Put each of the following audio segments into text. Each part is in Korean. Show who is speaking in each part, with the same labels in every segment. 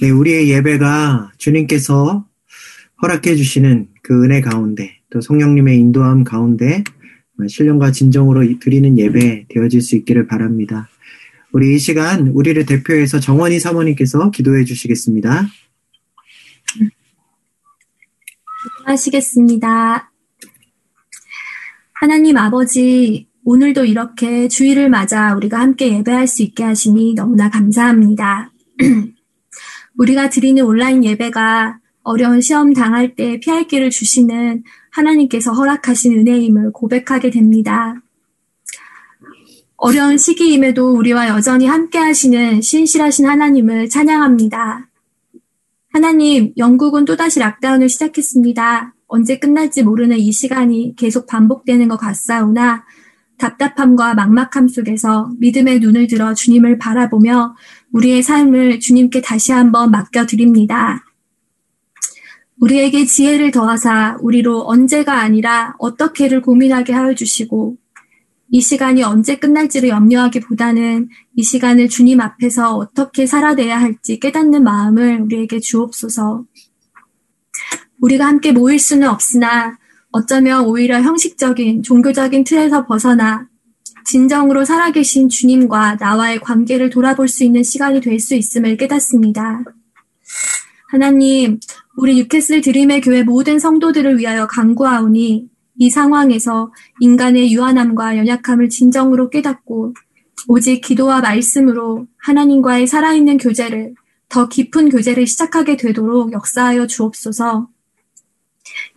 Speaker 1: 네, 우리의 예배가 주님께서 허락해 주시는 그 은혜 가운데 또 성령님의 인도함 가운데 신령과 진정으로 드리는 예배 되어질 수 있기를 바랍니다. 우리 이 시간 우리를 대표해서 정원희 사모님께서 기도해 주시겠습니다.
Speaker 2: 하시겠습니다. 하나님 아버지, 오늘도 이렇게 주일을 맞아 우리가 함께 예배할 수 있게 하시니 너무나 감사합니다. 우리가 드리는 온라인 예배가 어려운 시험 당할 때 피할 길을 주시는 하나님께서 허락하신 은혜임을 고백하게 됩니다. 어려운 시기임에도 우리와 여전히 함께 하시는 신실하신 하나님을 찬양합니다. 하나님, 영국은 또다시 락다운을 시작했습니다. 언제 끝날지 모르는 이 시간이 계속 반복되는 것 같사오나 답답함과 막막함 속에서 믿음의 눈을 들어 주님을 바라보며 우리의 삶을 주님께 다시 한번 맡겨드립니다. 우리에게 지혜를 더하사 우리로 언제가 아니라 어떻게를 고민하게 하여 주시고 이 시간이 언제 끝날지를 염려하기보다는 이 시간을 주님 앞에서 어떻게 살아내야 할지 깨닫는 마음을 우리에게 주옵소서. 우리가 함께 모일 수는 없으나 어쩌면 오히려 형식적인 종교적인 틀에서 벗어나 진정으로 살아계신 주님과 나와의 관계를 돌아볼 수 있는 시간이 될 수 있음을 깨닫습니다. 하나님, 우리 유캐슬 드림의 교회 모든 성도들을 위하여 간구하오니 이 상황에서 인간의 유한함과 연약함을 진정으로 깨닫고 오직 기도와 말씀으로 하나님과의 살아있는 교제를 더 깊은 교제를 시작하게 되도록 역사하여 주옵소서.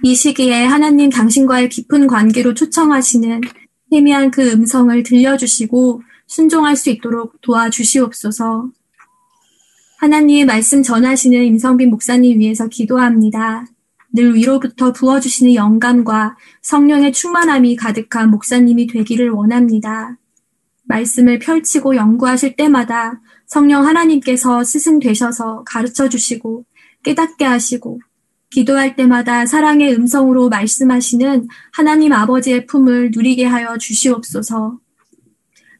Speaker 2: 이 시기에 하나님 당신과의 깊은 관계로 초청하시는 희미한 그 음성을 들려주시고 순종할 수 있도록 도와주시옵소서. 하나님의 말씀 전하시는 임성빈 목사님 위해서 기도합니다. 늘 위로부터 부어주시는 영감과 성령의 충만함이 가득한 목사님이 되기를 원합니다. 말씀을 펼치고 연구하실 때마다 성령 하나님께서 스승 되셔서 가르쳐 주시고 깨닫게 하시고 기도할 때마다 사랑의 음성으로 말씀하시는 하나님 아버지의 품을 누리게 하여 주시옵소서.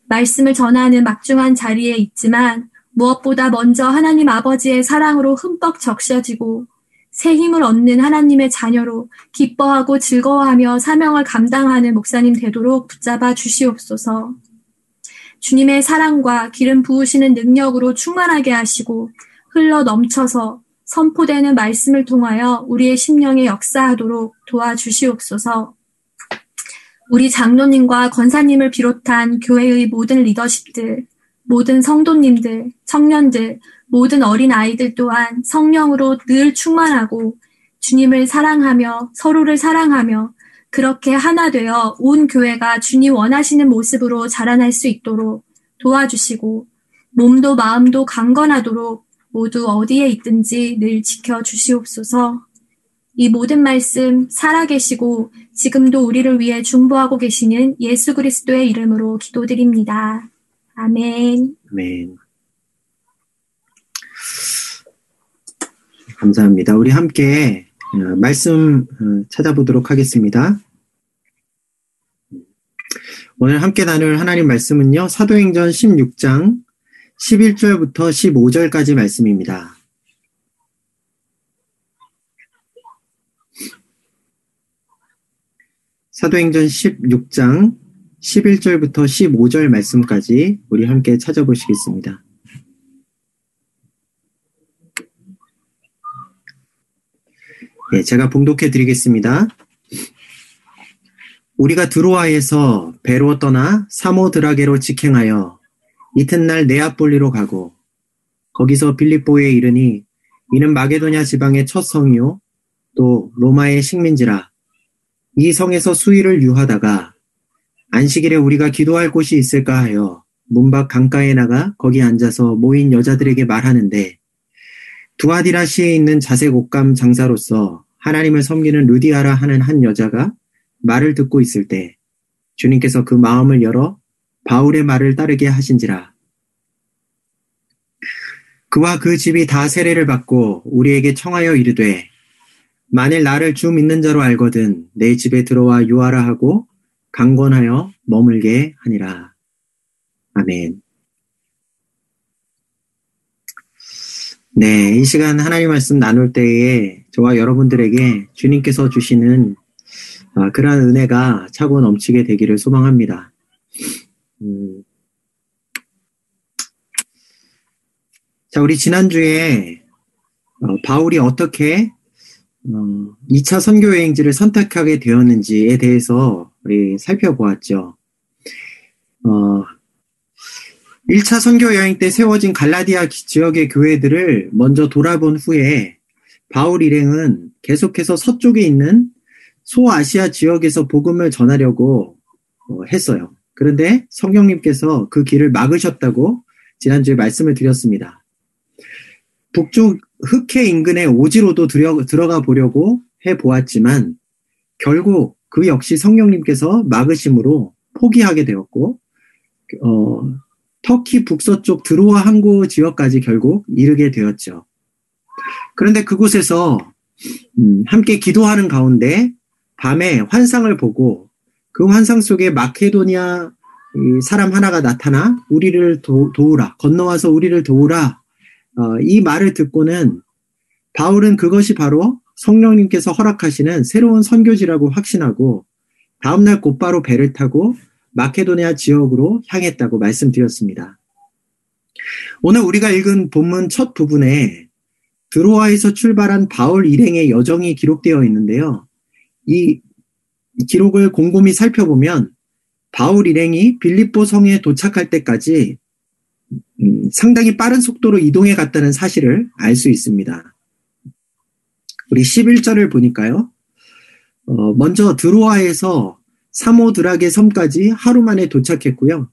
Speaker 2: 말씀을 전하는 막중한 자리에 있지만 무엇보다 먼저 하나님 아버지의 사랑으로 흠뻑 적셔지고 새 힘을 얻는 하나님의 자녀로 기뻐하고 즐거워하며 사명을 감당하는 목사님 되도록 붙잡아 주시옵소서. 주님의 사랑과 기름 부으시는 능력으로 충만하게 하시고 흘러 넘쳐서 선포되는 말씀을 통하여 우리의 심령에 역사하도록 도와주시옵소서. 우리 장로님과 권사님을 비롯한 교회의 모든 리더십들, 모든 성도님들, 청년들, 모든 어린 아이들 또한 성령으로 늘 충만하고 주님을 사랑하며 서로를 사랑하며 그렇게 하나 되어 온 교회가 주님 원하시는 모습으로 자라날 수 있도록 도와주시고 몸도 마음도 강건하도록 모두 어디에 있든지 늘 지켜 주시옵소서. 이 모든 말씀 살아계시고 지금도 우리를 위해 중보하고 계시는 예수 그리스도의 이름으로 기도드립니다. 아멘.
Speaker 1: 아멘. 감사합니다. 우리 함께 어, 말씀 어, 찾아보도록 하겠습니다. 오늘 함께 나눌 하나님 말씀은요, 사도행전 16장 11절부터 15절까지 말씀입니다. 사도행전 16장 11절부터 15절 말씀까지 우리 함께 찾아보시겠습니다. 네, 제가 봉독해 드리겠습니다. 우리가 드로아에서 배로 떠나 사모드라게로 직행하여 이튿날 네아폴리로 가고 거기서 빌립보에 이르니 이는 마게도냐 지방의 첫 성이요 또 로마의 식민지라. 이 성에서 수일을 유하다가 안식일에 우리가 기도할 곳이 있을까 하여 문밖 강가에 나가 거기 앉아서 모인 여자들에게 말하는데 두아디라 시에 있는 자색 옷감 장사로서 하나님을 섬기는 루디아라 하는 한 여자가 말을 듣고 있을 때 주님께서 그 마음을 열어 바울의 말을 따르게 하신지라. 그와 그 집이 다 세례를 받고 우리에게 청하여 이르되 만일 나를 주 믿는 자로 알거든 내 집에 들어와 유하라 하고 강권하여 머물게 하니라. 아멘. 네, 이 시간 하나님 말씀 나눌 때에 저와 여러분들에게 주님께서 주시는 아, 그러한 은혜가 차고 넘치게 되기를 소망합니다. 음. 자, 우리 지난주에 어, 바울이 어떻게 어, 2차 선교 여행지를 선택하게 되었는지에 대해서 우리 살펴보았죠. 어, 1차 선교 여행 때 세워진 갈라디아 지역의 교회들을 먼저 돌아본 후에 바울 일행은 계속해서 서쪽에 있는 소아시아 지역에서 복음을 전하려고 어, 했어요. 그런데 성령님께서 그 길을 막으셨다고 지난주에 말씀을 드렸습니다. 북쪽 흑해 인근의 오지로도 들어가 보려고 해 보았지만 결국 그 역시 성령님께서 막으심으로 포기하게 되었고 어, 터키 북서쪽 드로아 항구 지역까지 결국 이르게 되었죠. 그런데 그곳에서 음, 함께 기도하는 가운데 밤에 환상을 보고 그 환상 속에 마케도니아 사람 하나가 나타나 우리를 도, 우라 건너와서 우리를 도우라 어, 이 말을 듣고는 바울은 그것이 바로 성령님께서 허락하시는 새로운 선교지라고 확신하고 다음날 곧바로 배를 타고 마케도니아 지역으로 향했다고 말씀드렸습니다. 오늘 우리가 읽은 본문 첫 부분에 드로아에서 출발한 바울 일행의 여정이 기록되어 있는데요. 이 기록을 곰곰이 살펴보면 바울 일행이 빌립보 성에 도착할 때까지 음, 상당히 빠른 속도로 이동해 갔다는 사실을 알 수 있습니다. 우리 11절을 보니까요. 어, 먼저 드로아에서 사모드락의 섬까지 하루 만에 도착했고요.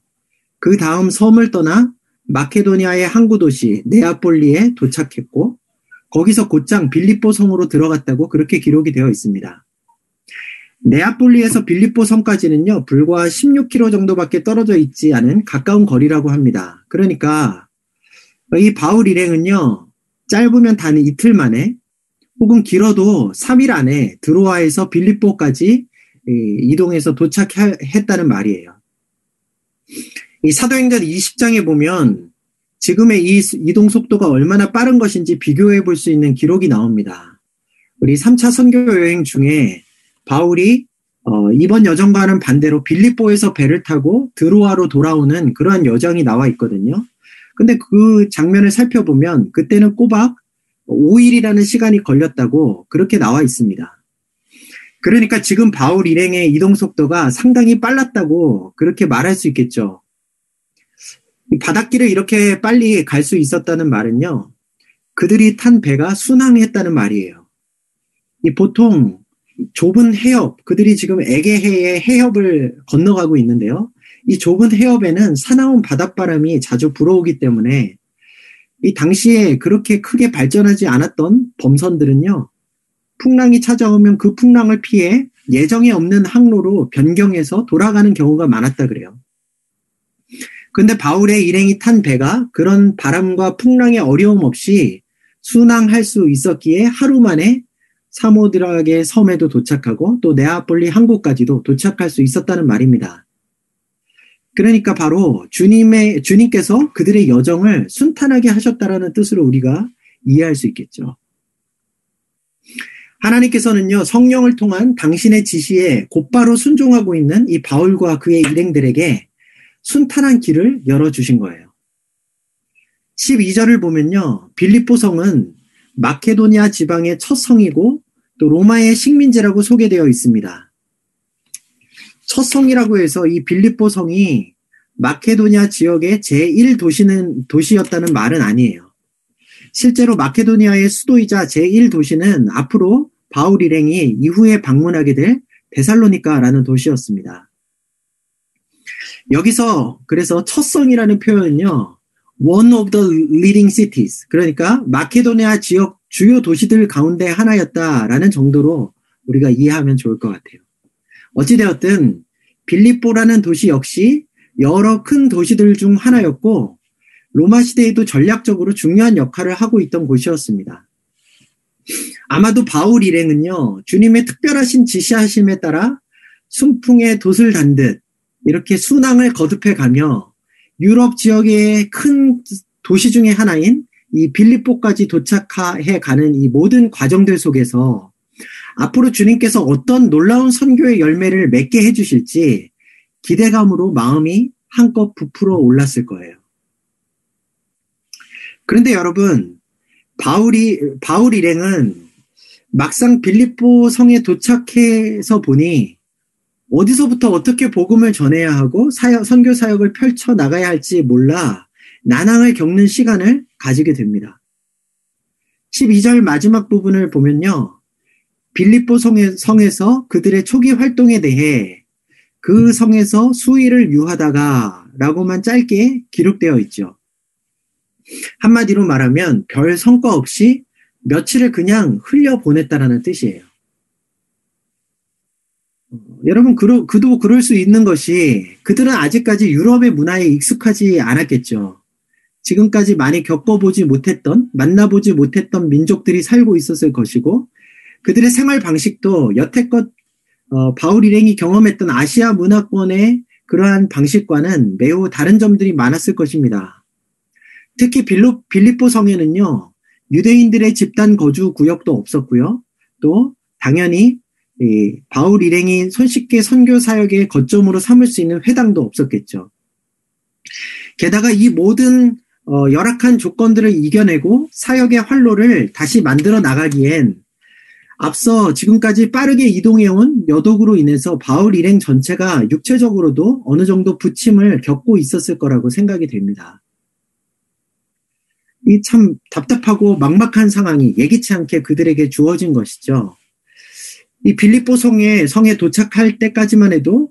Speaker 1: 그 다음 섬을 떠나 마케도니아의 항구 도시 네아폴리에 도착했고 거기서 곧장 빌립보 성으로 들어갔다고 그렇게 기록이 되어 있습니다. 네아폴리에서 빌립보 섬까지는요, 불과 16km 정도밖에 떨어져 있지 않은 가까운 거리라고 합니다. 그러니까 이 바울 일행은요, 짧으면 단 이틀 만에 혹은 길어도 3일 안에 드로아에서 빌립보까지 이동해서 도착했다는 말이에요. 이 사도행전 20장에 보면 지금의 이 이동 속도가 얼마나 빠른 것인지 비교해 볼 수 있는 기록이 나옵니다. 우리 3차 선교 여행 중에 바울이 어, 이번 여정과는 반대로 빌립보에서 배를 타고 드로아로 돌아오는 그러한 여정이 나와 있거든요. 근데 그 장면을 살펴보면 그때는 꼬박 5일이라는 시간이 걸렸다고 그렇게 나와 있습니다. 그러니까 지금 바울 일행의 이동 속도가 상당히 빨랐다고 그렇게 말할 수 있겠죠. 바닷길을 이렇게 빨리 갈 수 있었다는 말은요. 그들이 탄 배가 순항했다는 말이에요. 보통 좁은 해협, 그들이 지금 에게해의 해협을 건너가고 있는데요. 이 좁은 해협에는 사나운 바닷바람이 자주 불어오기 때문에 이 당시에 그렇게 크게 발전하지 않았던 범선들은요, 풍랑이 찾아오면 그 풍랑을 피해 예정에 없는 항로로 변경해서 돌아가는 경우가 많았다 그래요. 근데 바울의 일행이 탄 배가 그런 바람과 풍랑의 어려움 없이 순항할 수 있었기에 하루 만에 사모드락의 섬에도 도착하고 또 네아폴리 항구까지도 도착할 수 있었다는 말입니다. 그러니까 바로 주님의 주님께서 그들의 여정을 순탄하게 하셨다라는 뜻으로 우리가 이해할 수 있겠죠. 하나님께서는요, 성령을 통한 당신의 지시에 곧바로 순종하고 있는 이 바울과 그의 일행들에게 순탄한 길을 열어주신 거예요. 12절을 보면요, 빌립보 성은 마케도니아 지방의 첫 성이고 또 로마의 식민지라고 소개되어 있습니다. 첫 성이라고 해서 이 빌립보 성이 마케도니아 지역의 제1도시는 도시였다는 말은 아니에요. 실제로 마케도니아의 수도이자 제1도시는 앞으로 바울 일행이 이후에 방문하게 될 데살로니카라는 도시였습니다. 여기서 그래서 첫 성이라는 표현은요. one of the leading cities 그러니까 마케도니아 지역 주요 도시들 가운데 하나였다라는 정도로 우리가 이해하면 좋을 것 같아요. 어찌되었든 빌립보라는 도시 역시 여러 큰 도시들 중 하나였고 로마 시대에도 전략적으로 중요한 역할을 하고 있던 곳이었습니다. 아마도 바울 일행은요, 주님의 특별하신 지시하심에 따라 순풍에 돛을 단 듯 이렇게 순항을 거듭해 가며 유럽 지역의 큰 도시 중의 하나인 이 빌립보까지 도착해 가는 이 모든 과정들 속에서 앞으로 주님께서 어떤 놀라운 선교의 열매를 맺게 해주실지 기대감으로 마음이 한껏 부풀어 올랐을 거예요. 그런데 여러분, 바울이, 바울 일행은 막상 빌립보 성에 도착해서 보니 어디서부터 어떻게 복음을 전해야 하고 사역, 선교 사역을 펼쳐 나가야 할지 몰라 난항을 겪는 시간을 가지게 됩니다. 12절 마지막 부분을 보면요. 빌립보 성에, 성에서 그들의 초기 활동에 대해 그 성에서 수일을 유하다가 라고만 짧게 기록되어 있죠. 한마디로 말하면 별 성과 없이 며칠을 그냥 흘려보냈다라는 뜻이에요. 여러분, 그러, 그도 그럴 수 있는 것이 그들은 아직까지 유럽의 문화에 익숙하지 않았겠죠. 지금까지 많이 겪어보지 못했던, 만나보지 못했던 민족들이 살고 있었을 것이고, 그들의 생활 방식도 여태껏 어, 바울 일행이 경험했던 아시아 문화권의 그러한 방식과는 매우 다른 점들이 많았을 것입니다. 특히 빌로, 빌립보 성에는요, 유대인들의 집단 거주 구역도 없었고요. 또 당연히 이 바울 일행이 손쉽게 선교 사역의 거점으로 삼을 수 있는 회당도 없었겠죠. 게다가 이 모든 어, 열악한 조건들을 이겨내고 사역의 활로를 다시 만들어 나가기엔 앞서 지금까지 빠르게 이동해온 여독으로 인해서 바울 일행 전체가 육체적으로도 어느 정도 부침을 겪고 있었을 거라고 생각이 됩니다. 이 참 답답하고 막막한 상황이 예기치 않게 그들에게 주어진 것이죠. 이 빌립보 성에 성에 도착할 때까지만 해도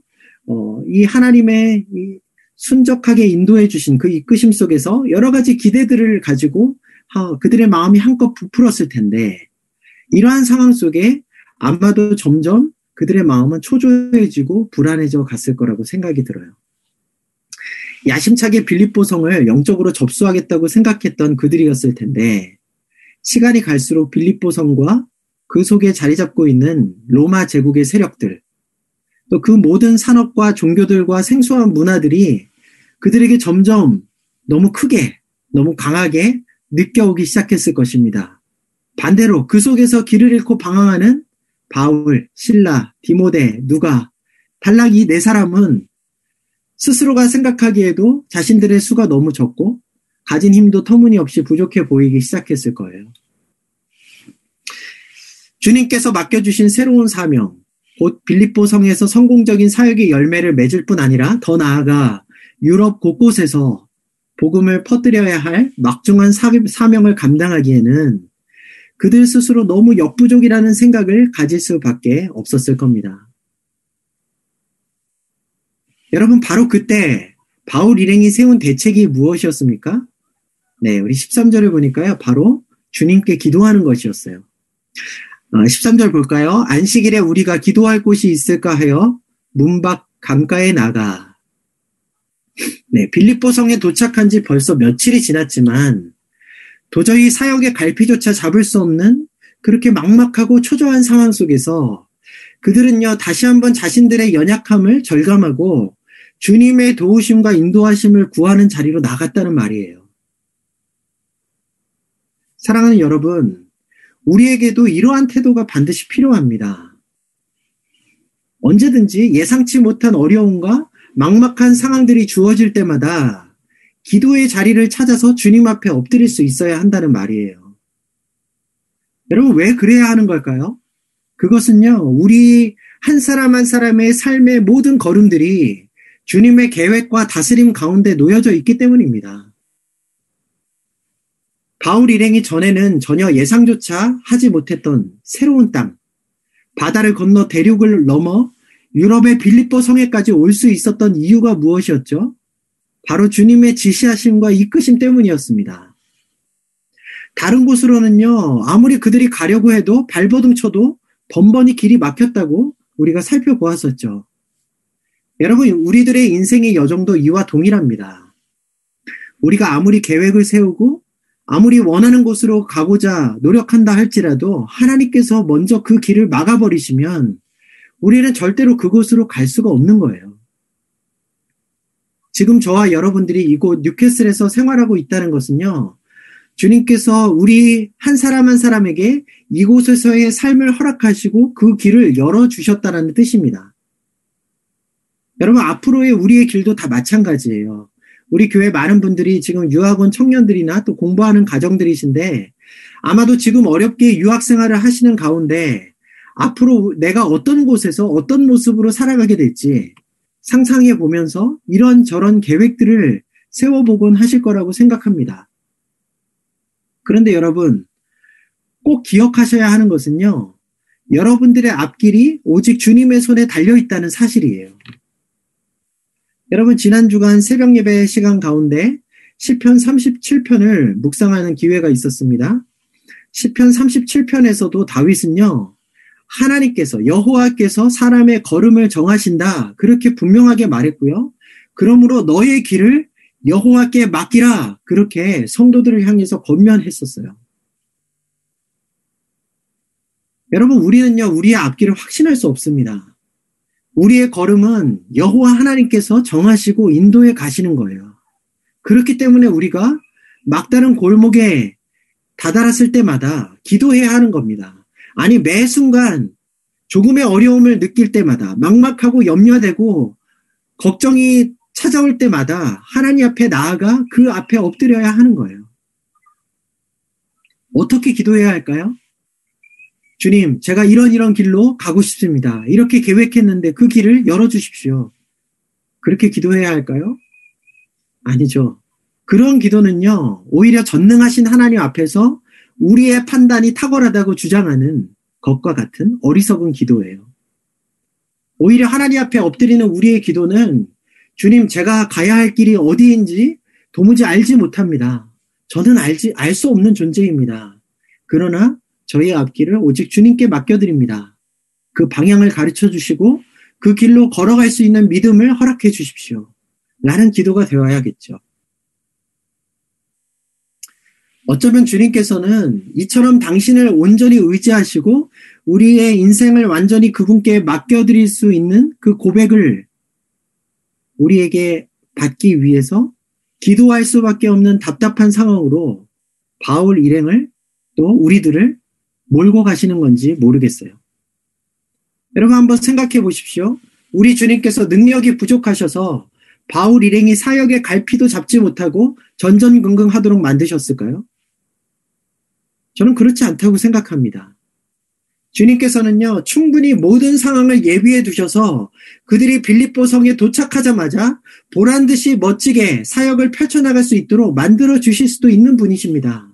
Speaker 1: 어, 이 하나님의 이 순적하게 인도해 주신 그 이끄심 속에서 여러 가지 기대들을 가지고 어, 그들의 마음이 한껏 부풀었을 텐데 이러한 상황 속에 아마도 점점 그들의 마음은 초조해지고 불안해져 갔을 거라고 생각이 들어요. 야심차게 빌립보 성을 영적으로 접수하겠다고 생각했던 그들이었을 텐데 시간이 갈수록 빌립보 성과 그 속에 자리 잡고 있는 로마 제국의 세력들, 또 그 모든 산업과 종교들과 생소한 문화들이 그들에게 점점 너무 크게, 너무 강하게 느껴오기 시작했을 것입니다. 반대로 그 속에서 길을 잃고 방황하는 바울, 신라, 디모데, 누가, 단락 이 네 사람은 스스로가 생각하기에도 자신들의 수가 너무 적고 가진 힘도 터무니없이 부족해 보이기 시작했을 거예요. 주님께서 맡겨주신 새로운 사명, 곧 빌립보 성에서 성공적인 사역의 열매를 맺을 뿐 아니라 더 나아가 유럽 곳곳에서 복음을 퍼뜨려야 할 막중한 사명을 감당하기에는 그들 스스로 너무 역부족이라는 생각을 가질 수밖에 없었을 겁니다. 여러분, 바로 그때 바울 일행이 세운 대책이 무엇이었습니까? 네, 우리 13절을 보니까요. 바로 주님께 기도하는 것이었어요. 13절 어, 볼까요? 안식일에 우리가 기도할 곳이 있을까 하여 문밖 강가에 나가. 네, 빌립보 성에 도착한 지 벌써 며칠이 지났지만 도저히 사역의 갈피조차 잡을 수 없는 그렇게 막막하고 초조한 상황 속에서 그들은요, 다시 한번 자신들의 연약함을 절감하고 주님의 도우심과 인도하심을 구하는 자리로 나갔다는 말이에요. 사랑하는 여러분, 우리에게도 이러한 태도가 반드시 필요합니다. 언제든지 예상치 못한 어려움과 막막한 상황들이 주어질 때마다 기도의 자리를 찾아서 주님 앞에 엎드릴 수 있어야 한다는 말이에요. 여러분, 왜 그래야 하는 걸까요? 그것은요, 우리 한 사람 한 사람의 삶의 모든 걸음들이 주님의 계획과 다스림 가운데 놓여져 있기 때문입니다. 바울 일행이 전에는 전혀 예상조차 하지 못했던 새로운 땅, 바다를 건너 대륙을 넘어 유럽의 빌립보 성에까지 올 수 있었던 이유가 무엇이었죠? 바로 주님의 지시하심과 이끄심 때문이었습니다. 다른 곳으로는요, 아무리 그들이 가려고 해도 발버둥 쳐도 번번이 길이 막혔다고 우리가 살펴보았었죠. 여러분, 우리들의 인생의 여정도 이와 동일합니다. 우리가 아무리 계획을 세우고 아무리 원하는 곳으로 가고자 노력한다 할지라도 하나님께서 먼저 그 길을 막아버리시면 우리는 절대로 그곳으로 갈 수가 없는 거예요. 지금 저와 여러분들이 이곳 뉴캐슬에서 생활하고 있다는 것은요, 주님께서 우리 한 사람 한 사람에게 이곳에서의 삶을 허락하시고 그 길을 열어주셨다는 뜻입니다. 여러분, 앞으로의 우리의 길도 다 마찬가지예요. 우리 교회 많은 분들이 지금 유학원 청년들이나 또 공부하는 가정들이신데 아마도 지금 어렵게 유학 생활을 하시는 가운데 앞으로 내가 어떤 곳에서 어떤 모습으로 살아가게 될지 상상해 보면서 이런저런 계획들을 세워보곤 하실 거라고 생각합니다. 그런데 여러분, 꼭 기억하셔야 하는 것은요, 여러분들의 앞길이 오직 주님의 손에 달려 있다는 사실이에요. 여러분, 지난 주간 새벽 예배 시간 가운데 10편 37편을 묵상하는 기회가 있었습니다. 10편 37편에서도 다윗은요, 하나님께서, 여호와께서 사람의 걸음을 정하신다. 그렇게 분명하게 말했고요. 그러므로 너의 길을 여호와께 맡기라. 그렇게 성도들을 향해서 권면했었어요. 여러분, 우리는요, 우리의 앞길을 확신할 수 없습니다. 우리의 걸음은 여호와 하나님께서 정하시고 인도에 가시는 거예요. 그렇기 때문에 우리가 막다른 골목에 다다랐을 때마다 기도해야 하는 겁니다. 아니, 매 순간 조금의 어려움을 느낄 때마다 막막하고 염려되고 걱정이 찾아올 때마다 하나님 앞에 나아가 그 앞에 엎드려야 하는 거예요. 어떻게 기도해야 할까요? 주님, 제가 이런 이런 길로 가고 싶습니다. 이렇게 계획했는데 그 길을 열어주십시오. 그렇게 기도해야 할까요? 아니죠. 그런 기도는요, 오히려 전능하신 하나님 앞에서 우리의 판단이 탁월하다고 주장하는 것과 같은 어리석은 기도예요. 오히려 하나님 앞에 엎드리는 우리의 기도는 주님, 제가 가야 할 길이 어디인지 도무지 알지 못합니다. 저는 알지, 알 수 없는 존재입니다. 그러나 저희 앞길을 오직 주님께 맡겨드립니다. 그 방향을 가르쳐 주시고 그 길로 걸어갈 수 있는 믿음을 허락해 주십시오. 라는 기도가 되어야겠죠. 어쩌면 주님께서는 이처럼 당신을 온전히 의지하시고 우리의 인생을 완전히 그분께 맡겨드릴 수 있는 그 고백을 우리에게 받기 위해서 기도할 수밖에 없는 답답한 상황으로 바울 일행을 또 우리들을 몰고 가시는 건지 모르겠어요. 여러분 한번 생각해 보십시오. 우리 주님께서 능력이 부족하셔서 바울 일행이 사역의 갈피도 잡지 못하고 전전긍긍하도록 만드셨을까요? 저는 그렇지 않다고 생각합니다. 주님께서는요, 충분히 모든 상황을 예비해 두셔서 그들이 빌립보 성에 도착하자마자 보란 듯이 멋지게 사역을 펼쳐나갈 수 있도록 만들어 주실 수도 있는 분이십니다.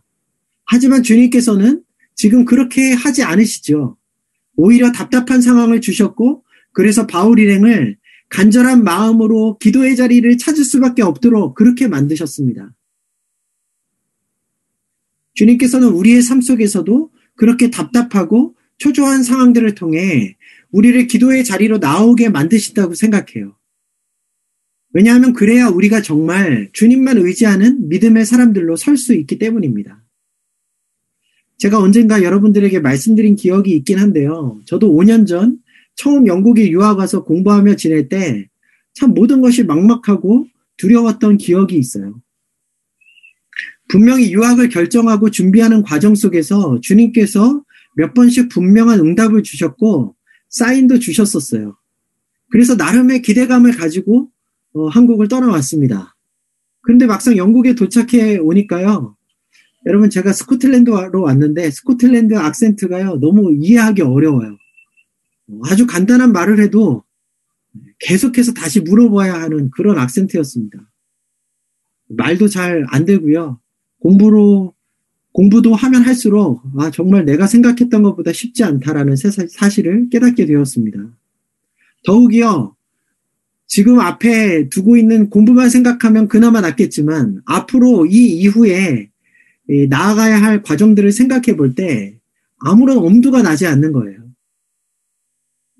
Speaker 1: 하지만 주님께서는 지금 그렇게 하지 않으시죠. 오히려 답답한 상황을 주셨고, 그래서 바울 일행을 간절한 마음으로 기도의 자리를 찾을 수밖에 없도록 그렇게 만드셨습니다. 주님께서는 우리의 삶 속에서도 그렇게 답답하고 초조한 상황들을 통해 우리를 기도의 자리로 나오게 만드신다고 생각해요. 왜냐하면 그래야 우리가 정말 주님만 의지하는 믿음의 사람들로 설 수 있기 때문입니다. 제가 언젠가 여러분들에게 말씀드린 기억이 있긴 한데요. 저도 5년 전 처음 영국에 유학 와서 공부하며 지낼 때 참 모든 것이 막막하고 두려웠던 기억이 있어요. 분명히 유학을 결정하고 준비하는 과정 속에서 주님께서 몇 번씩 분명한 응답을 주셨고 사인도 주셨었어요. 그래서 나름의 기대감을 가지고 어, 한국을 떠나왔습니다. 그런데 막상 영국에 도착해 오니까요. 여러분 제가 스코틀랜드로 왔는데 스코틀랜드 악센트가요 너무 이해하기 어려워요. 아주 간단한 말을 해도 계속해서 다시 물어봐야 하는 그런 악센트였습니다. 말도 잘 안 되고요. 공부로 공부도 하면 할수록 아 정말 내가 생각했던 것보다 쉽지 않다라는 사실을 깨닫게 되었습니다. 더욱이요. 지금 앞에 두고 있는 공부만 생각하면 그나마 낫겠지만 앞으로 이 이후에 나아가야 할 과정들을 생각해 볼 때 아무런 엄두가 나지 않는 거예요.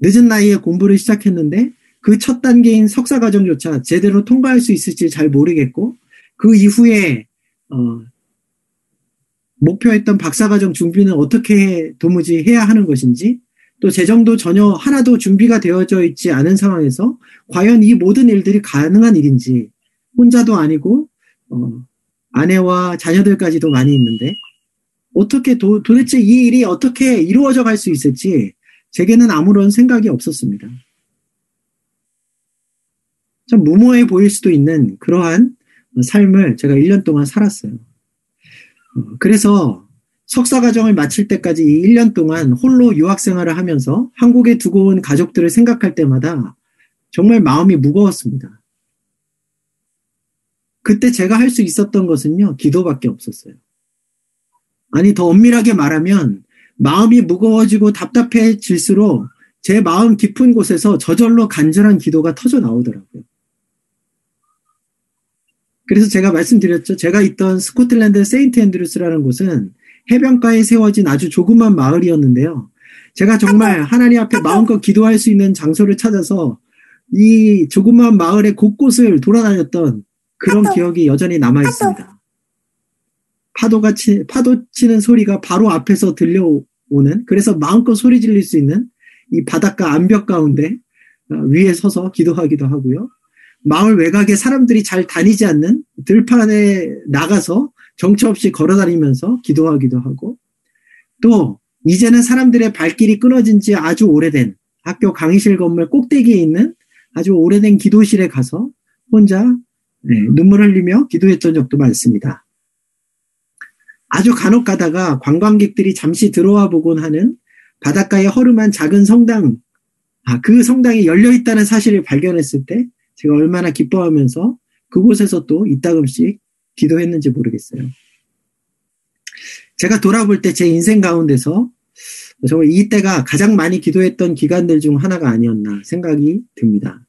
Speaker 1: 늦은 나이에 공부를 시작했는데 그 첫 단계인 석사 과정조차 제대로 통과할 수 있을지 잘 모르겠고 그 이후에 어, 목표했던 박사 과정 준비는 어떻게 도무지 해야 하는 것인지 또 재정도 전혀 하나도 준비가 되어져 있지 않은 상황에서 과연 이 모든 일들이 가능한 일인지 혼자도 아니고 어, 아내와 자녀들까지도 많이 있는데 어떻게 도, 도대체 이 일이 어떻게 이루어져 갈 수 있을지 제게는 아무런 생각이 없었습니다. 참 무모해 보일 수도 있는 그러한 삶을 제가 1년 동안 살았어요. 어, 그래서 석사 과정을 마칠 때까지 이 1년 동안 홀로 유학 생활을 하면서 한국에 두고 온 가족들을 생각할 때마다 정말 마음이 무거웠습니다. 그때 제가 할 수 있었던 것은요, 기도밖에 없었어요. 아니, 더 엄밀하게 말하면 마음이 무거워지고 답답해질수록 제 마음 깊은 곳에서 저절로 간절한 기도가 터져 나오더라고요. 그래서 제가 말씀드렸죠. 제가 있던 스코틀랜드 세인트 앤드루스라는 곳은 해변가에 세워진 아주 조그만 마을이었는데요. 제가 정말 하나님 앞에 마음껏 기도할 수 있는 장소를 찾아서 이 조그만 마을의 곳곳을 돌아다녔던 그런 기억이 여전히 남아 있습니다. 파도가 치, 파도 치는 소리가 바로 앞에서 들려오는, 그래서 마음껏 소리 지를 수 있는 이 바닷가 암벽 가운데 어, 위에 서서 기도하기도 하고요. 마을 외곽에 사람들이 잘 다니지 않는 들판에 나가서 정처 없이 걸어 다니면서 기도하기도 하고 또 이제는 사람들의 발길이 끊어진 지 아주 오래된 학교 강의실 건물 꼭대기에 있는 아주 오래된 기도실에 가서 혼자 네, 눈물 흘리며 기도했던 적도 많습니다. 아주 간혹 가다가 관광객들이 잠시 들어와 보곤 하는 바닷가에 허름한 작은 성당, 아, 그 성당이 열려 있다는 사실을 발견했을 때 제가 얼마나 기뻐하면서 그곳에서 또 이따금씩 기도했는지 모르겠어요. 제가 돌아볼 때 제 인생 가운데서 정말 이때가 가장 많이 기도했던 기간들 중 하나가 아니었나 생각이 듭니다.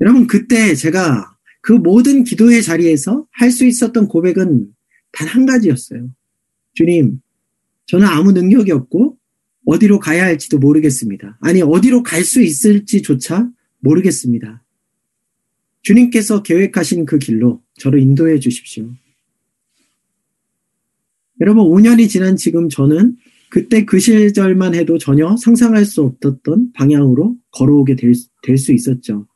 Speaker 1: 여러분, 그때 제가 그 모든 기도의 자리에서 할 수 있었던 고백은 단 한 가지였어요. 주님, 저는 아무 능력이 없고 어디로 가야 할지도 모르겠습니다. 아니, 어디로 갈 수 있을지조차 모르겠습니다. 주님께서 계획하신 그 길로 저를 인도해 주십시오. 여러분, 5년이 지난 지금 저는 그때 그 시절만 해도 전혀 상상할 수 없었던 방향으로 걸어오게 될 수 있었죠.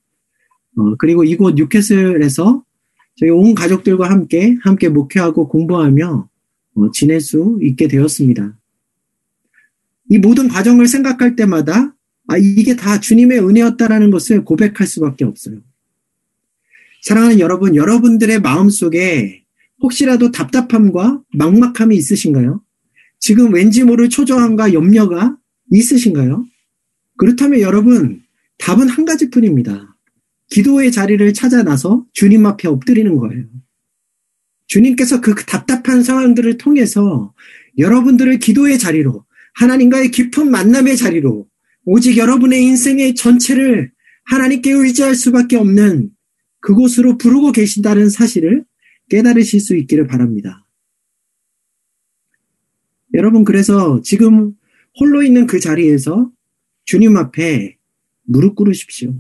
Speaker 1: 어, 그리고 이곳 뉴캐슬에서 저희 온 가족들과 함께 함께 목회하고 공부하며 어, 지낼 수 있게 되었습니다. 이 모든 과정을 생각할 때마다 아, 이게 다 주님의 은혜였다라는 것을 고백할 수밖에 없어요. 사랑하는 여러분, 여러분들의 마음 속에 혹시라도 답답함과 막막함이 있으신가요? 지금 왠지 모를 초조함과 염려가 있으신가요? 그렇다면 여러분, 답은 한 가지 뿐입니다. 기도의 자리를 찾아 나서 주님 앞에 엎드리는 거예요. 주님께서 그 답답한 상황들을 통해서 여러분들을 기도의 자리로, 하나님과의 깊은 만남의 자리로, 오직 여러분의 인생의 전체를 하나님께 의지할 수밖에 없는 그곳으로 부르고 계신다는 사실을 깨달으실 수 있기를 바랍니다. 여러분, 그래서 지금 홀로 있는 그 자리에서 주님 앞에 무릎 꿇으십시오.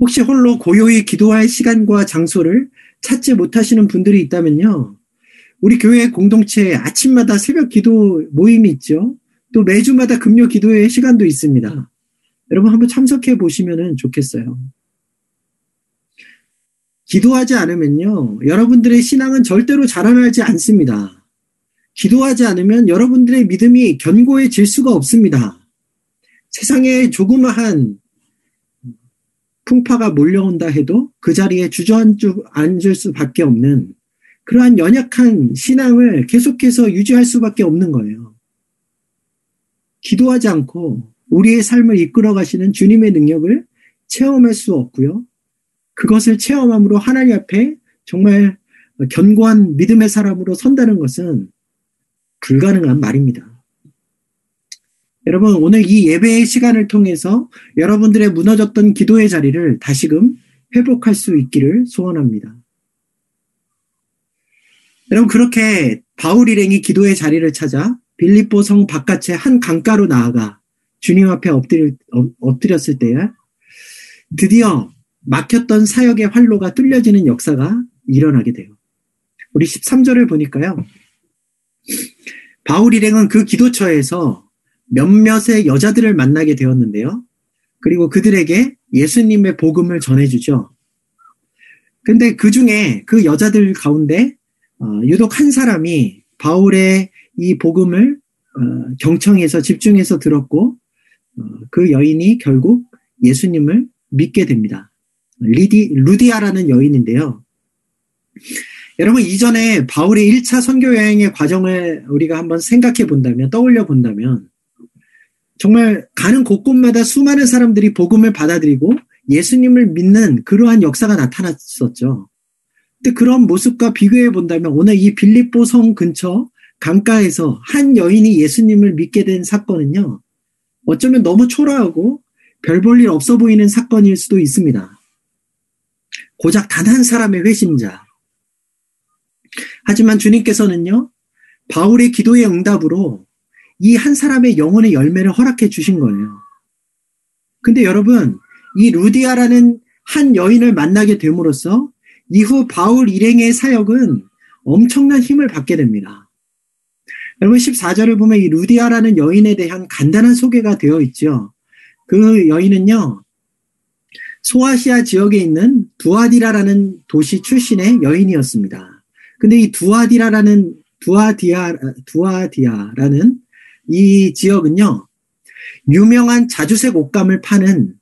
Speaker 1: 혹시 홀로 고요히 기도할 시간과 장소를 찾지 못하시는 분들이 있다면요. 우리 교회 공동체에 아침마다 새벽 기도 모임이 있죠. 또 매주마다 금요 기도회 시간도 있습니다. 여러분 한번 참석해 보시면 좋겠어요. 기도하지 않으면요. 여러분들의 신앙은 절대로 자라나지 않습니다. 기도하지 않으면 여러분들의 믿음이 견고해질 수가 없습니다. 세상에 조그마한 풍파가 몰려온다 해도 그 자리에 주저앉을 앉을 수밖에 없는 그러한 연약한 신앙을 계속해서 유지할 수밖에 없는 거예요. 기도하지 않고 우리의 삶을 이끌어 가시는 주님의 능력을 체험할 수 없고요. 그것을 체험함으로 하나님 앞에 정말 견고한 믿음의 사람으로 선다는 것은 불가능한 말입니다. 여러분, 오늘 이 예배의 시간을 통해서 여러분들의 무너졌던 기도의 자리를 다시금 회복할 수 있기를 소원합니다. 여러분, 그렇게 바울 일행이 기도의 자리를 찾아 빌립보 성 바깥의 한 강가로 나아가 주님 앞에 엎드릴, 엎드렸을 때에 드디어 막혔던 사역의 활로가 뚫려지는 역사가 일어나게 돼요. 우리 13절을 보니까요. 바울 일행은 그 기도처에서 몇몇의 여자들을 만나게 되었는데요. 그리고 그들에게 예수님의 복음을 전해주죠. 근데 그 중에 그 여자들 가운데 어, 유독 한 사람이 바울의 이 복음을 어, 경청해서 집중해서 들었고 어, 그 여인이 결국 예수님을 믿게 됩니다. 리디, 루디아라는 여인인데요. 여러분 이전에 바울의 1차 선교 여행의 과정을 우리가 한번 생각해 본다면 떠올려 본다면 정말 가는 곳곳마다 수많은 사람들이 복음을 받아들이고 예수님을 믿는 그러한 역사가 나타났었죠. 근데 그런 모습과 비교해 본다면 오늘 이 빌립보 성 근처 강가에서 한 여인이 예수님을 믿게 된 사건은요. 어쩌면 너무 초라하고 별 볼 일 없어 보이는 사건일 수도 있습니다. 고작 단 한 사람의 회심자. 하지만 주님께서는요, 바울의 기도의 응답으로 이 한 사람의 영혼의 열매를 허락해 주신 거예요. 근데 여러분, 이 루디아라는 한 여인을 만나게 됨으로써 이후 바울 일행의 사역은 엄청난 힘을 받게 됩니다. 여러분 14절을 보면 이 루디아라는 여인에 대한 간단한 소개가 되어 있죠. 그 여인은요. 소아시아 지역에 있는 두아디라라는 도시 출신의 여인이었습니다. 근데 이 두아디라라는 두아디아 두아디아라는 이 지역은요. 유명한 자주색 옷감을 파는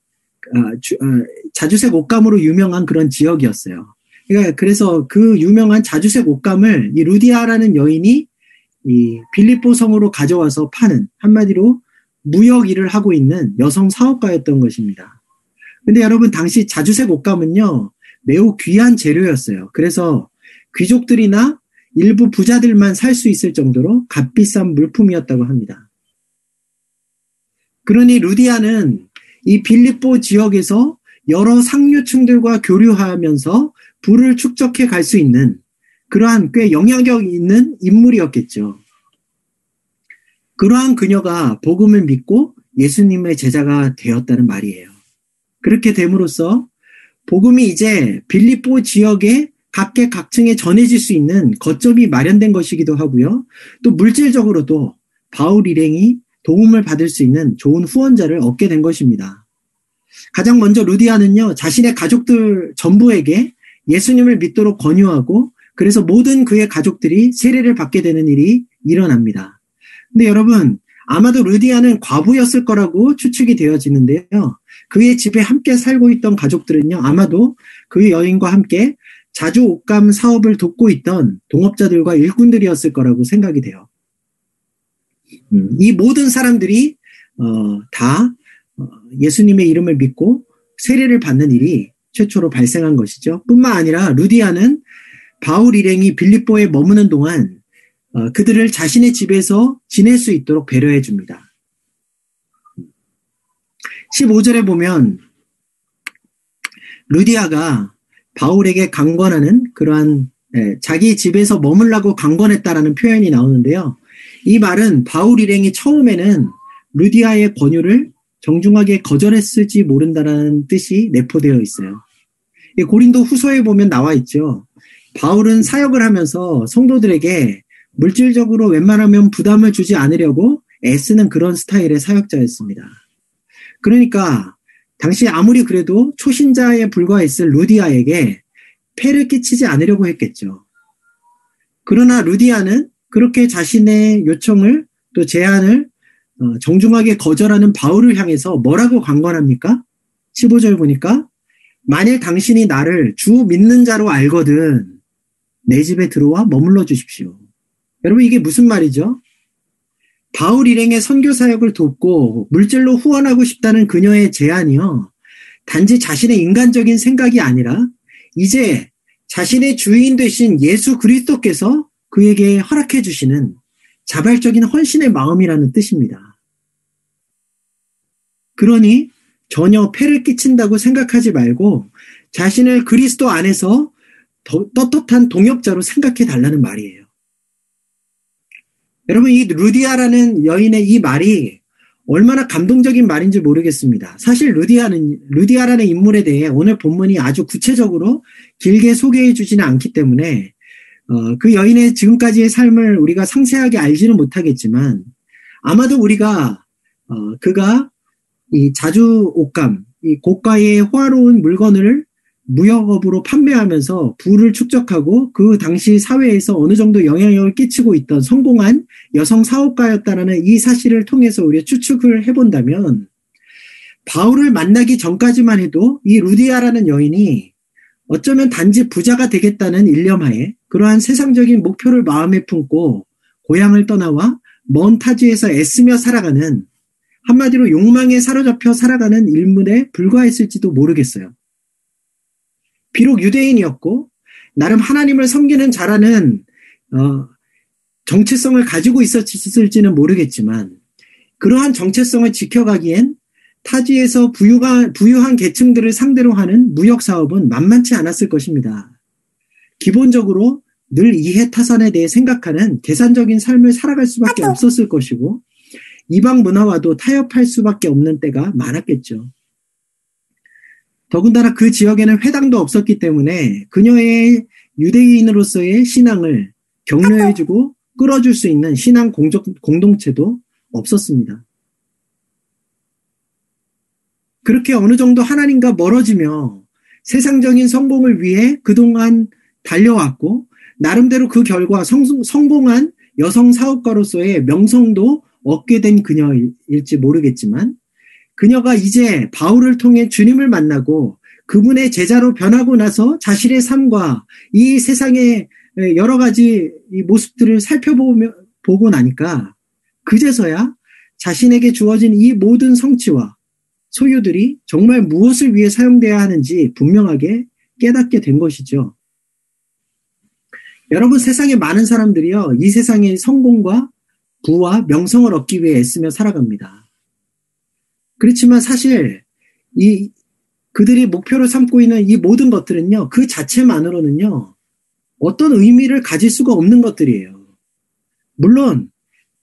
Speaker 1: 어, 주, 어, 자주색 옷감으로 유명한 그런 지역이었어요. 그러니까 그래서 그 유명한 자주색 옷감을 이 루디아라는 여인이 이 빌립보 성으로 가져와서 파는 한마디로 무역 일을 하고 있는 여성 사업가였던 것입니다. 근데 여러분 당시 자주색 옷감은요 매우 귀한 재료였어요. 그래서 귀족들이나 일부 부자들만 살 수 있을 정도로 값비싼 물품이었다고 합니다. 그러니 루디아는 이 빌립보 지역에서 여러 상류층들과 교류하면서 부를 축적해 갈 수 있는 그러한 꽤 영향력 있는 인물이었겠죠. 그러한 그녀가 복음을 믿고 예수님의 제자가 되었다는 말이에요. 그렇게 됨으로써 복음이 이제 빌립보 지역에 각계 각층에 전해질 수 있는 거점이 마련된 것이기도 하고요. 또 물질적으로도 바울 일행이 도움을 받을 수 있는 좋은 후원자를 얻게 된 것입니다. 가장 먼저 루디아는요, 자신의 가족들 전부에게 예수님을 믿도록 권유하고 그래서 모든 그의 가족들이 세례를 받게 되는 일이 일어납니다. 근데 여러분, 아마도 루디아는 과부였을 거라고 추측이 되어지는데요. 그의 집에 함께 살고 있던 가족들은요, 아마도 그 여인과 함께 자주 옷감 사업을 돕고 있던 동업자들과 일꾼들이었을 거라고 생각이 돼요. 음, 이 모든 사람들이 어, 다 어, 예수님의 이름을 믿고 세례를 받는 일이 최초로 발생한 것이죠. 뿐만 아니라 루디아는 바울 일행이 빌립보에 머무는 동안 어, 그들을 자신의 집에서 지낼 수 있도록 배려해 줍니다. 15절에 보면 루디아가 바울에게 강권하는 그러한 예, 자기 집에서 머물라고 강권했다라는 표현이 나오는데요. 이 말은 바울 일행이 처음에는 루디아의 권유를 정중하게 거절했을지 모른다라는 뜻이 내포되어 있어요. 고린도 후서에 보면 나와 있죠. 바울은 사역을 하면서 성도들에게 물질적으로 웬만하면 부담을 주지 않으려고 애쓰는 그런 스타일의 사역자였습니다. 그러니까 당시 아무리 그래도 초신자에 불과했을 루디아에게 폐를 끼치지 않으려고 했겠죠. 그러나 루디아는 그렇게 자신의 요청을 또 제안을 어, 정중하게 거절하는 바울을 향해서 뭐라고 강권합니까? 15절 보니까 만일 당신이 나를 주 믿는 자로 알거든 내 집에 들어와 머물러 주십시오. 여러분 이게 무슨 말이죠? 바울 일행의 선교 사역을 돕고 물질로 후원하고 싶다는 그녀의 제안이요. 단지 자신의 인간적인 생각이 아니라 이제 자신의 주인 되신 예수 그리스도께서 그에게 허락해 주시는 자발적인 헌신의 마음이라는 뜻입니다. 그러니 전혀 폐를 끼친다고 생각하지 말고 자신을 그리스도 안에서 떳떳한 동역자로 생각해 달라는 말이에요. 여러분, 이 루디아라는 여인의 이 말이 얼마나 감동적인 말인지 모르겠습니다. 사실 루디아는, 루디아라는 인물에 대해 오늘 본문이 아주 구체적으로 길게 소개해 주지는 않기 때문에 어, 그 여인의 지금까지의 삶을 우리가 상세하게 알지는 못하겠지만 아마도 우리가 어, 그가 이 자주 옷감, 이 고가의 호화로운 물건을 무역업으로 판매하면서 부를 축적하고 그 당시 사회에서 어느 정도 영향력을 끼치고 있던 성공한 여성 사업가였다는 이 사실을 통해서 우리가 추측을 해본다면 바울을 만나기 전까지만 해도 이 루디아라는 여인이 어쩌면 단지 부자가 되겠다는 일념하에 그러한 세상적인 목표를 마음에 품고 고향을 떠나와 먼 타지에서 애쓰며 살아가는 한마디로 욕망에 사로잡혀 살아가는 일문에 불과했을지도 모르겠어요. 비록 유대인이었고 나름 하나님을 섬기는 자라는 어, 정체성을 가지고 있었을지는 모르겠지만 그러한 정체성을 지켜가기엔 타지에서 부유가, 부유한 계층들을 상대로 하는 무역 사업은 만만치 않았을 것입니다. 기본적으로 늘 이해 타산에 대해 생각하는 계산적인 삶을 살아갈 수밖에 없었을 것이고 이방 문화와도 타협할 수밖에 없는 때가 많았겠죠. 더군다나 그 지역에는 회당도 없었기 때문에 그녀의 유대인으로서의 신앙을 격려해주고 끌어줄 수 있는 신앙 공동체도 없었습니다. 그렇게 어느 정도 하나님과 멀어지며 세상적인 성공을 위해 그동안 달려왔고 나름대로 그 결과 성, 성공한 여성 사업가로서의 명성도 얻게 된 그녀일지 모르겠지만 그녀가 이제 바울을 통해 주님을 만나고 그분의 제자로 변하고 나서 자신의 삶과 이 세상의 여러 가지 모습들을 살펴보며 보고 나니까 그제서야 자신에게 주어진 이 모든 성취와 소유들이 정말 무엇을 위해 사용돼야 하는지 분명하게 깨닫게 된 것이죠. 여러분 세상에 많은 사람들이요 이 세상의 성공과 부와 명성을 얻기 위해 애쓰며 살아갑니다. 그렇지만 사실 이 그들이 목표로 삼고 있는 이 모든 것들은요, 그 자체만으로는요, 어떤 의미를 가질 수가 없는 것들이에요. 물론,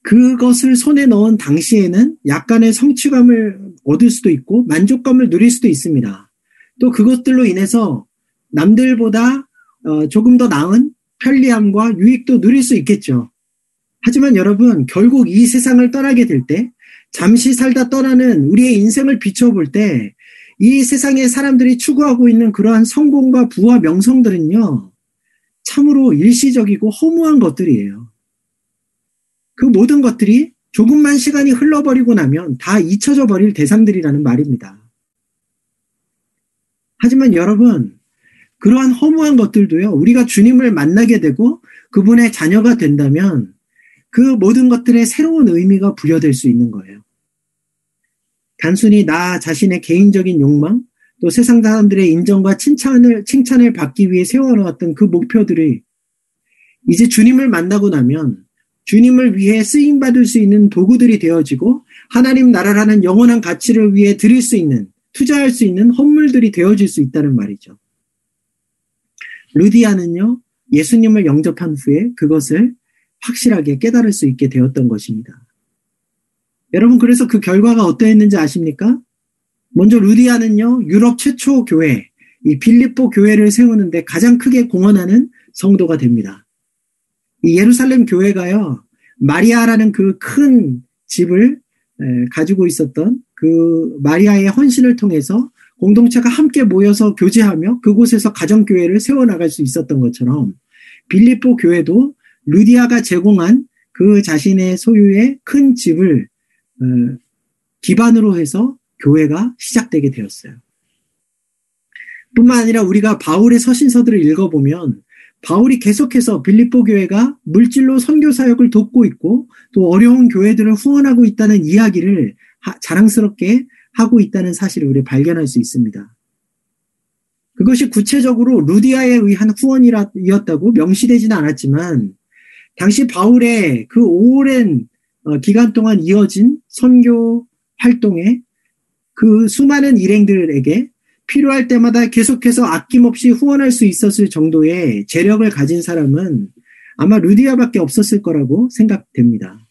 Speaker 1: 그것을 손에 넣은 당시에는 약간의 성취감을 얻을 수도 있고, 만족감을 누릴 수도 있습니다. 또 그것들로 인해서 남들보다 어, 조금 더 나은 편리함과 유익도 누릴 수 있겠죠. 하지만 여러분, 결국 이 세상을 떠나게 될 때, 잠시 살다 떠나는 우리의 인생을 비춰볼 때, 이 세상에 사람들이 추구하고 있는 그러한 성공과 부와 명성들은요, 참으로 일시적이고 허무한 것들이에요. 그 모든 것들이 조금만 시간이 흘러버리고 나면 다 잊혀져 버릴 대상들이라는 말입니다. 하지만 여러분, 그러한 허무한 것들도요, 우리가 주님을 만나게 되고 그분의 자녀가 된다면 그 모든 것들의 새로운 의미가 부여될 수 있는 거예요. 단순히 나 자신의 개인적인 욕망, 또 세상 사람들의 인정과 칭찬을, 칭찬을 받기 위해 세워놓았던 그 목표들이 이제 주님을 만나고 나면 주님을 위해 쓰임 받을 수 있는 도구들이 되어지고 하나님 나라라는 영원한 가치를 위해 드릴 수 있는, 투자할 수 있는 헌물들이 되어질 수 있다는 말이죠. 루디아는요, 예수님을 영접한 후에 그것을 확실하게 깨달을 수 있게 되었던 것입니다. 여러분 그래서 그 결과가 어떠했는지 아십니까? 먼저 루디아는요 유럽 최초 교회 이 빌립보 교회를 세우는데 가장 크게 공헌하는 성도가 됩니다. 이 예루살렘 교회가요 마리아라는 그 큰 집을 가지고 있었던 그 마리아의 헌신을 통해서 공동체가 함께 모여서 교제하며 그곳에서 가정교회를 세워나갈 수 있었던 것처럼 빌립보 교회도 루디아가 제공한 그 자신의 소유의 큰 집을 어, 기반으로 해서 교회가 시작되게 되었어요. 뿐만 아니라 우리가 바울의 서신서들을 읽어보면 바울이 계속해서 빌립보 교회가 물질로 선교 사역을 돕고 있고 또 어려운 교회들을 후원하고 있다는 이야기를 자랑스럽게 하고 있다는 사실을 우리 발견할 수 있습니다. 그것이 구체적으로 루디아에 의한 후원이었다고 명시되지는 않았지만 당시 바울의 그 오랜 어, 기간 동안 이어진 선교 활동에 그 수많은 일행들에게 필요할 때마다 계속해서 아낌없이 후원할 수 있었을 정도의 재력을 가진 사람은 아마 루디아밖에 없었을 거라고 생각됩니다.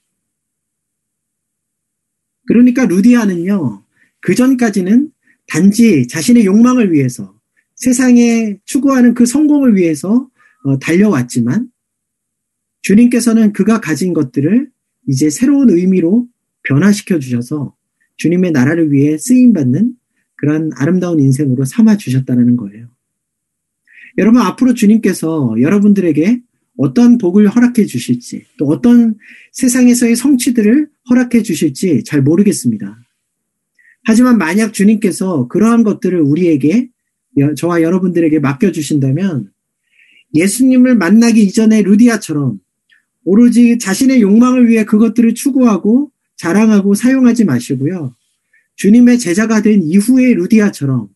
Speaker 1: 그러니까 루디아는요, 그 전까지는 단지 자신의 욕망을 위해서 세상에 추구하는 그 성공을 위해서 어, 달려왔지만 주님께서는 그가 가진 것들을 이제 새로운 의미로 변화시켜 주셔서 주님의 나라를 위해 쓰임 받는 그러한 아름다운 인생으로 삼아 주셨다는 거예요. 여러분 앞으로 주님께서 여러분들에게 어떤 복을 허락해 주실지 또 어떤 세상에서의 성취들을 허락해 주실지 잘 모르겠습니다. 하지만 만약 주님께서 그러한 것들을 우리에게 저와 여러분들에게 맡겨 주신다면 예수님을 만나기 이전에 루디아처럼 오로지 자신의 욕망을 위해 그것들을 추구하고 자랑하고 사용하지 마시고요. 주님의 제자가 된 이후의 루디아처럼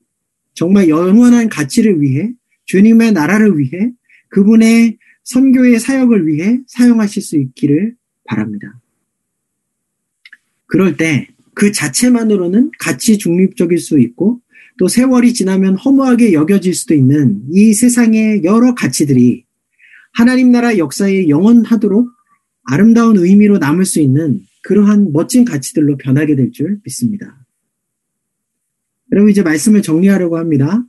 Speaker 1: 정말 영원한 가치를 위해 주님의 나라를 위해 그분의 선교의 사역을 위해 사용하실 수 있기를 바랍니다. 그럴 때 그 자체만으로는 가치 중립적일 수 있고 또 세월이 지나면 허무하게 여겨질 수도 있는 이 세상의 여러 가치들이 하나님 나라 역사에 영원하도록 아름다운 의미로 남을 수 있는 그러한 멋진 가치들로 변하게 될 줄 믿습니다. 여러분 이제 말씀을 정리하려고 합니다.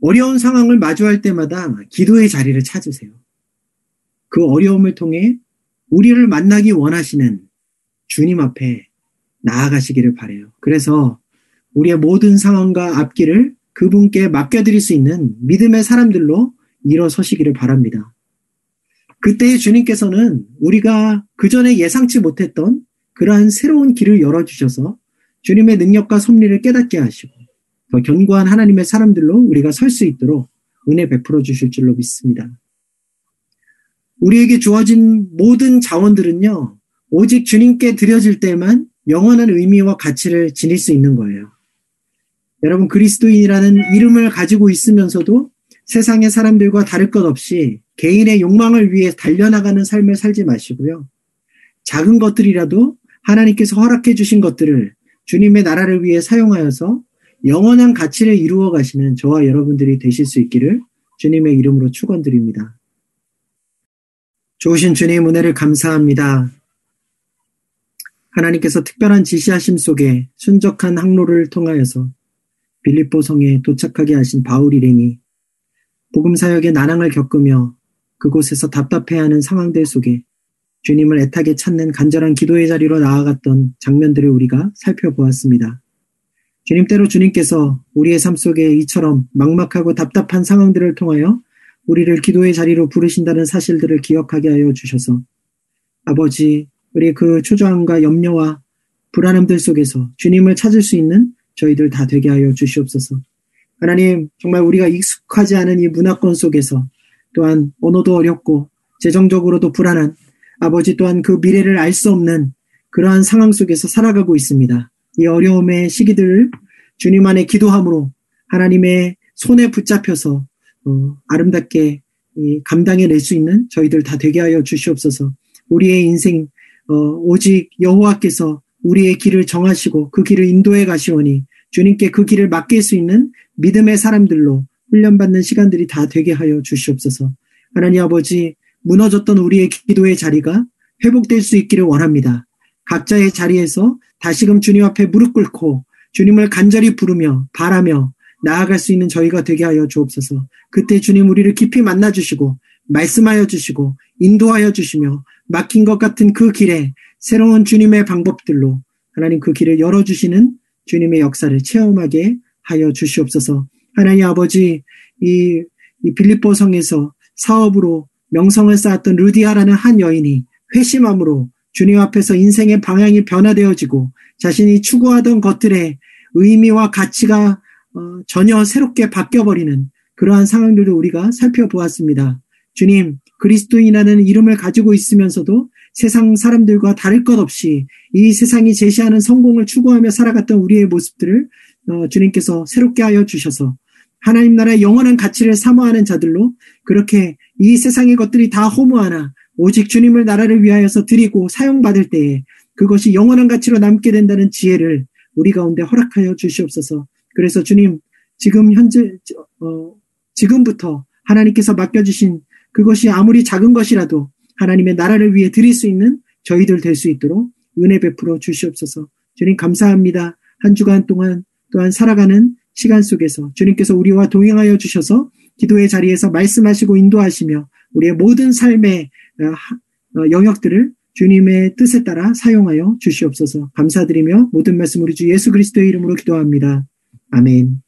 Speaker 1: 어려운 상황을 마주할 때마다 기도의 자리를 찾으세요. 그 어려움을 통해 우리를 만나기 원하시는 주님 앞에 나아가시기를 바래요. 그래서 우리의 모든 상황과 앞길을 그분께 맡겨드릴 수 있는 믿음의 사람들로 일어서시기를 바랍니다. 그때 주님께서는 우리가 그전에 예상치 못했던 그러한 새로운 길을 열어주셔서 주님의 능력과 섭리를 깨닫게 하시고 더 견고한 하나님의 사람들로 우리가 설 수 있도록 은혜 베풀어 주실 줄로 믿습니다. 우리에게 주어진 모든 자원들은요, 오직 주님께 드려질 때만 영원한 의미와 가치를 지닐 수 있는 거예요. 여러분, 그리스도인이라는 이름을 가지고 있으면서도 세상의 사람들과 다를 것 없이 개인의 욕망을 위해 달려나가는 삶을 살지 마시고요. 작은 것들이라도 하나님께서 허락해 주신 것들을 주님의 나라를 위해 사용하여서 영원한 가치를 이루어 가시는 저와 여러분들이 되실 수 있기를 주님의 이름으로 축원드립니다. 좋으신 주님의 은혜를 감사합니다. 하나님께서 특별한 지시하심 속에 순적한 항로를 통하여서 빌립보 성에 도착하게 하신 바울 일행이 복음 사역의 난항을 겪으며 그곳에서 답답해하는 상황들 속에 주님을 애타게 찾는 간절한 기도의 자리로 나아갔던 장면들을 우리가 살펴보았습니다. 주님 때로 주님께서 우리의 삶 속에 이처럼 막막하고 답답한 상황들을 통하여 우리를 기도의 자리로 부르신다는 사실들을 기억하게 하여 주셔서 아버지, 우리 그 초조함과 염려와 불안함들 속에서 주님을 찾을 수 있는 저희들 다 되게 하여 주시옵소서. 하나님, 정말 우리가 익숙하지 않은 이 문화권 속에서 또한 언어도 어렵고 재정적으로도 불안한 아버지 또한 그 미래를 알 수 없는 그러한 상황 속에서 살아가고 있습니다. 이 어려움의 시기들을 주님 안에 기도함으로 하나님의 손에 붙잡혀서 어, 아름답게 감당해낼 수 있는 저희들 다 되게 하여 주시옵소서. 우리의 인생 어, 오직 여호와께서 우리의 길을 정하시고 그 길을 인도해 가시오니 주님께 그 길을 맡길 수 있는 믿음의 사람들로 훈련받는 시간들이 다 되게 하여 주시옵소서. 하나님 아버지 무너졌던 우리의 기도의 자리가 회복될 수 있기를 원합니다. 각자의 자리에서 다시금 주님 앞에 무릎 꿇고 주님을 간절히 부르며 바라며 나아갈 수 있는 저희가 되게 하여 주옵소서. 그때 주님 우리를 깊이 만나 주시고 말씀하여 주시고 인도하여 주시며 막힌 것 같은 그 길에 새로운 주님의 방법들로 하나님 그 길을 열어 주시는 주님의 역사를 체험하게 하여 주시옵소서. 하나님 아버지, 이, 이 빌립보 성에서 사업으로 명성을 쌓았던 루디아라는 한 여인이 회심함으로 주님 앞에서 인생의 방향이 변화되어지고 자신이 추구하던 것들의 의미와 가치가 어, 전혀 새롭게 바뀌어버리는 그러한 상황들도 우리가 살펴보았습니다. 주님, 그리스도인이라는 이름을 가지고 있으면서도 세상 사람들과 다를 것 없이 이 세상이 제시하는 성공을 추구하며 살아갔던 우리의 모습들을 어, 주님께서 새롭게 하여 주셔서 하나님 나라의 영원한 가치를 사모하는 자들로 그렇게 이 세상의 것들이 다 허무하나 오직 주님을 나라를 위하여서 드리고 사용받을 때에 그것이 영원한 가치로 남게 된다는 지혜를 우리 가운데 허락하여 주시옵소서. 그래서 주님 지금 현재 어, 지금부터 하나님께서 맡겨주신 그것이 아무리 작은 것이라도 하나님의 나라를 위해 드릴 수 있는 저희들 될 수 있도록 은혜 베풀어 주시옵소서. 주님 감사합니다. 한 주간 동안 또한 살아가는 시간 속에서 주님께서 우리와 동행하여 주셔서 기도의 자리에서 말씀하시고 인도하시며 우리의 모든 삶의 어, 어, 영역들을 주님의 뜻에 따라 사용하여 주시옵소서 감사드리며 모든 말씀 우리 주 예수 그리스도의 이름으로 기도합니다. 아멘.